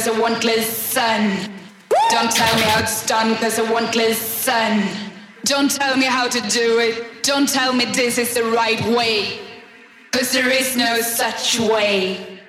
cause I won't. Don't tell me how it's done cause I won't listen. Don't tell me how to do it. Don't tell me this is the right way. Cause there is no such way.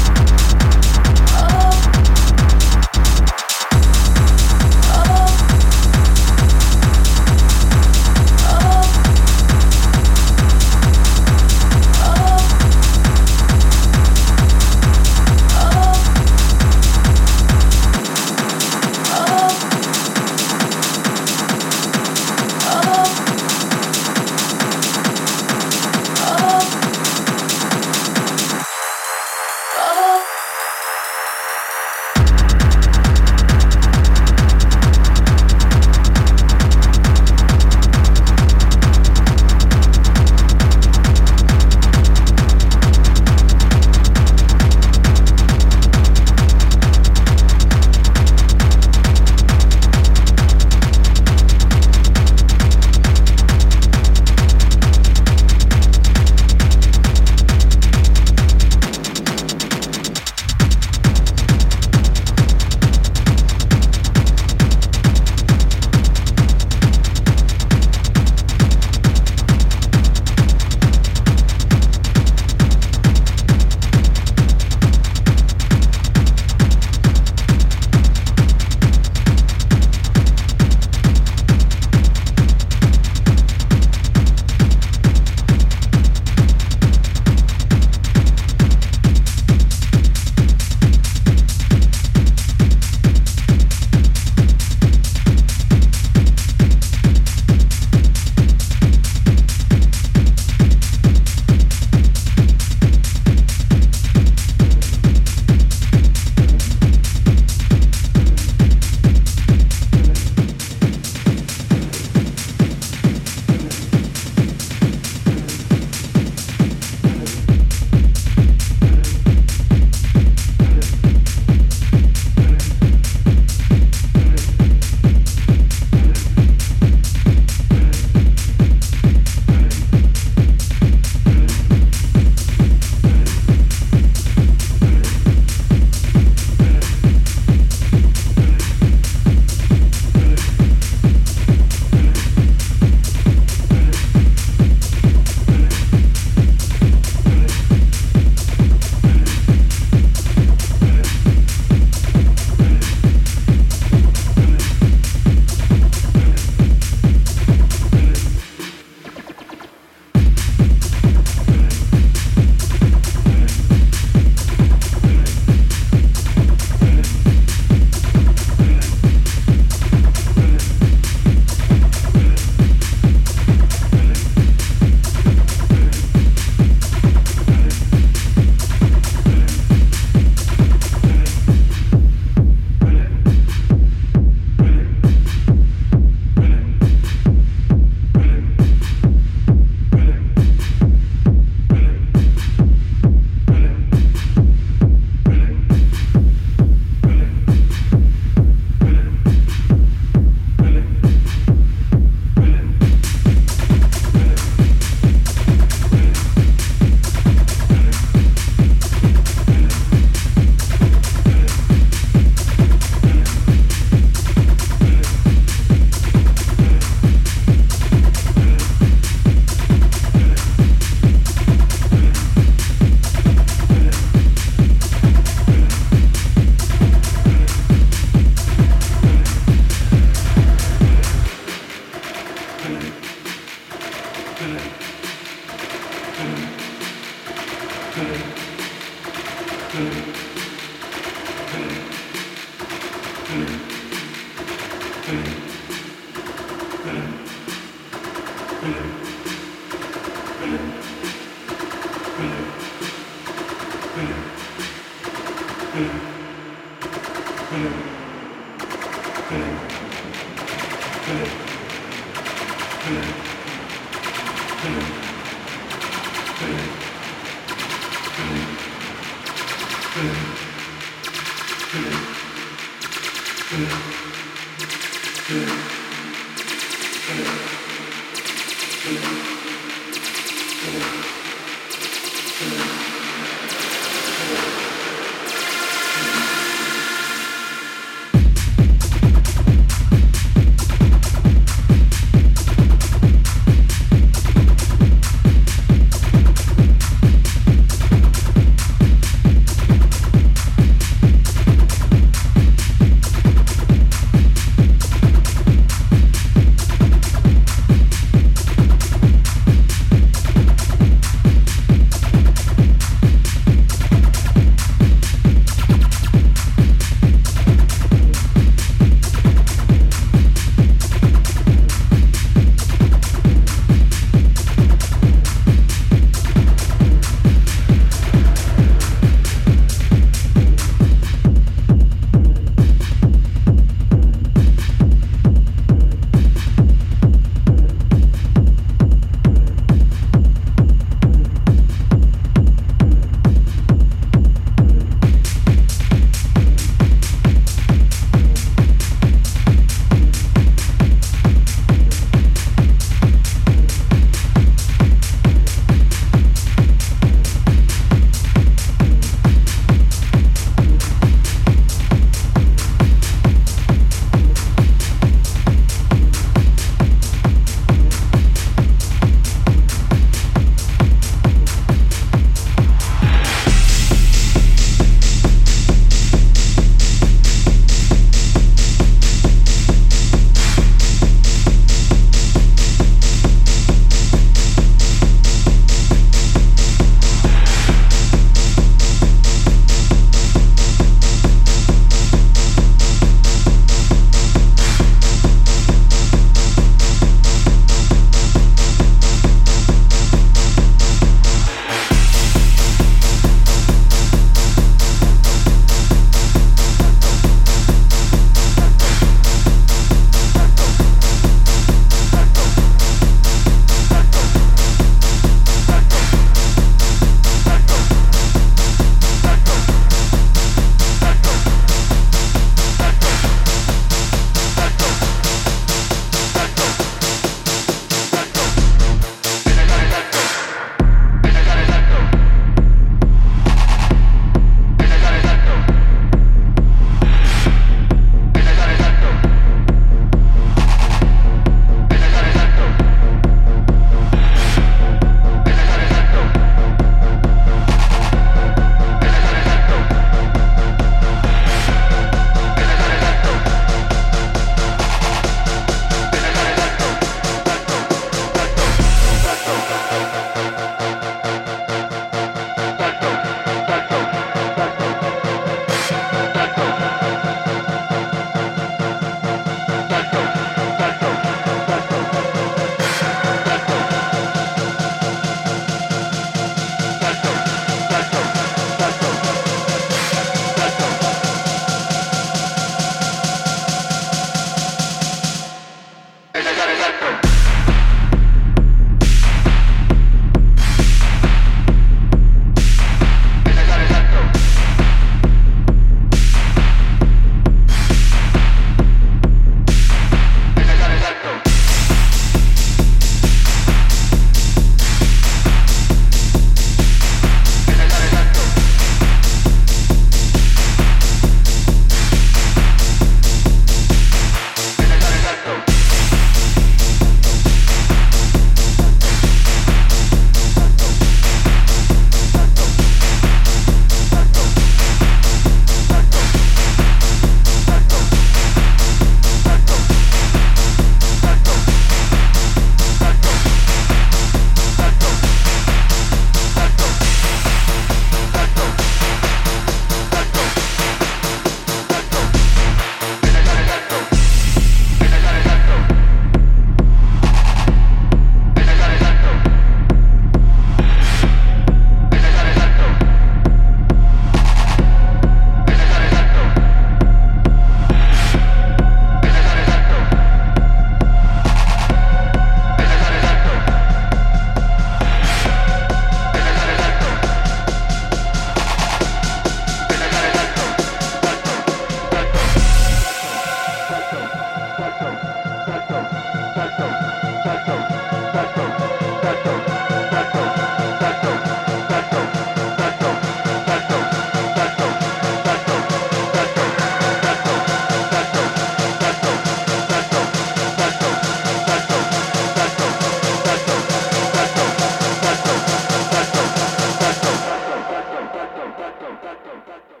Tacto.